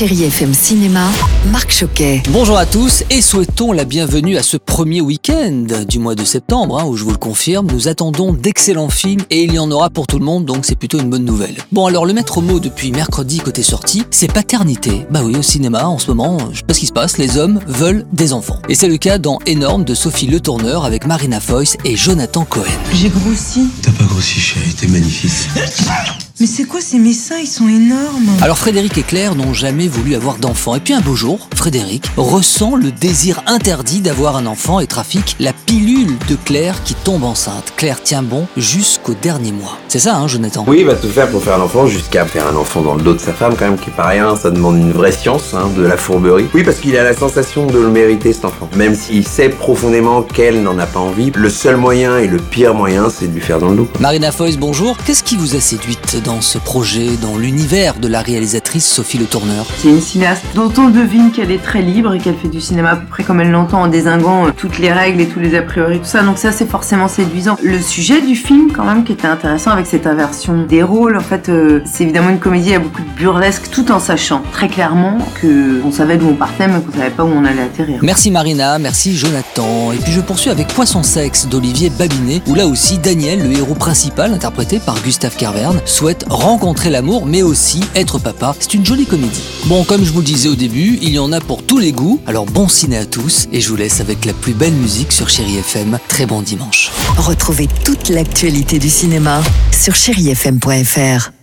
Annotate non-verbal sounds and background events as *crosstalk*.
Chérie FM Cinéma, Marc Choquet. Bonjour à tous et souhaitons la bienvenue à ce premier week-end du mois de septembre, hein, où je vous le confirme, nous attendons d'excellents films et il y en aura pour tout le monde, donc c'est plutôt une bonne nouvelle. Bon alors le maître mot depuis mercredi côté sortie, c'est paternité. Bah oui, au cinéma en ce moment, je sais pas ce qui se passe, les hommes veulent des enfants. Et c'est le cas dans Énorme de Sophie Le Tourneur avec Marina Foïs et Jonathan Cohen. J'ai grossi. T'as pas grossi, chérie, t'es magnifique. *laughs* Mais c'est quoi ces mes seins Ils sont énormes. Alors Frédéric et Claire n'ont jamais voulu avoir d'enfant. Et puis un beau jour, Frédéric ressent le désir interdit d'avoir un enfant et trafique la pilule de Claire qui tombe enceinte. Claire tient bon jusqu'au dernier mois. C'est ça, hein, Jonathan? Oui, il va tout faire pour faire un enfant, jusqu'à faire un enfant dans le dos de sa femme, quand même, qui est pas rien. Ça demande une vraie science, hein, de la fourberie. Oui, parce qu'il a la sensation de le mériter, cet enfant. Même s'il sait profondément qu'elle n'en a pas envie, le seul moyen et le pire moyen, c'est de lui faire dans le dos. Marina Foïs, bonjour. Qu'est-ce qui vous a séduite dans ce projet, dans l'univers de la réalisatrice Sophie Le Tourneur C'est une cinéaste dont on devine qu'elle est très libre et qu'elle fait du cinéma à peu près comme elle l'entend en désinguant euh, toutes les règles et tous les a priori, tout ça. Donc ça, c'est forcément séduisant. Le sujet du film, quand même, qui était intéressant avec cette inversion des rôles, en fait, euh, c'est évidemment une comédie, a beaucoup de burlesque, tout en sachant très clairement que on savait d'où on partait, mais qu'on savait pas où on allait atterrir. Merci Marina, merci Jonathan. Et puis je poursuis avec Poisson Sexe d'Olivier Babinet, où là aussi Daniel, le héros principal, interprété par Gustave Carverne, rencontrer l'amour, mais aussi être papa. C'est une jolie comédie. Bon, comme je vous le disais au début, il y en a pour tous les goûts. Alors bon ciné à tous, et je vous laisse avec la plus belle musique sur Chéri FM. Très bon dimanche. Retrouvez toute l'actualité du cinéma sur chérifm.fr.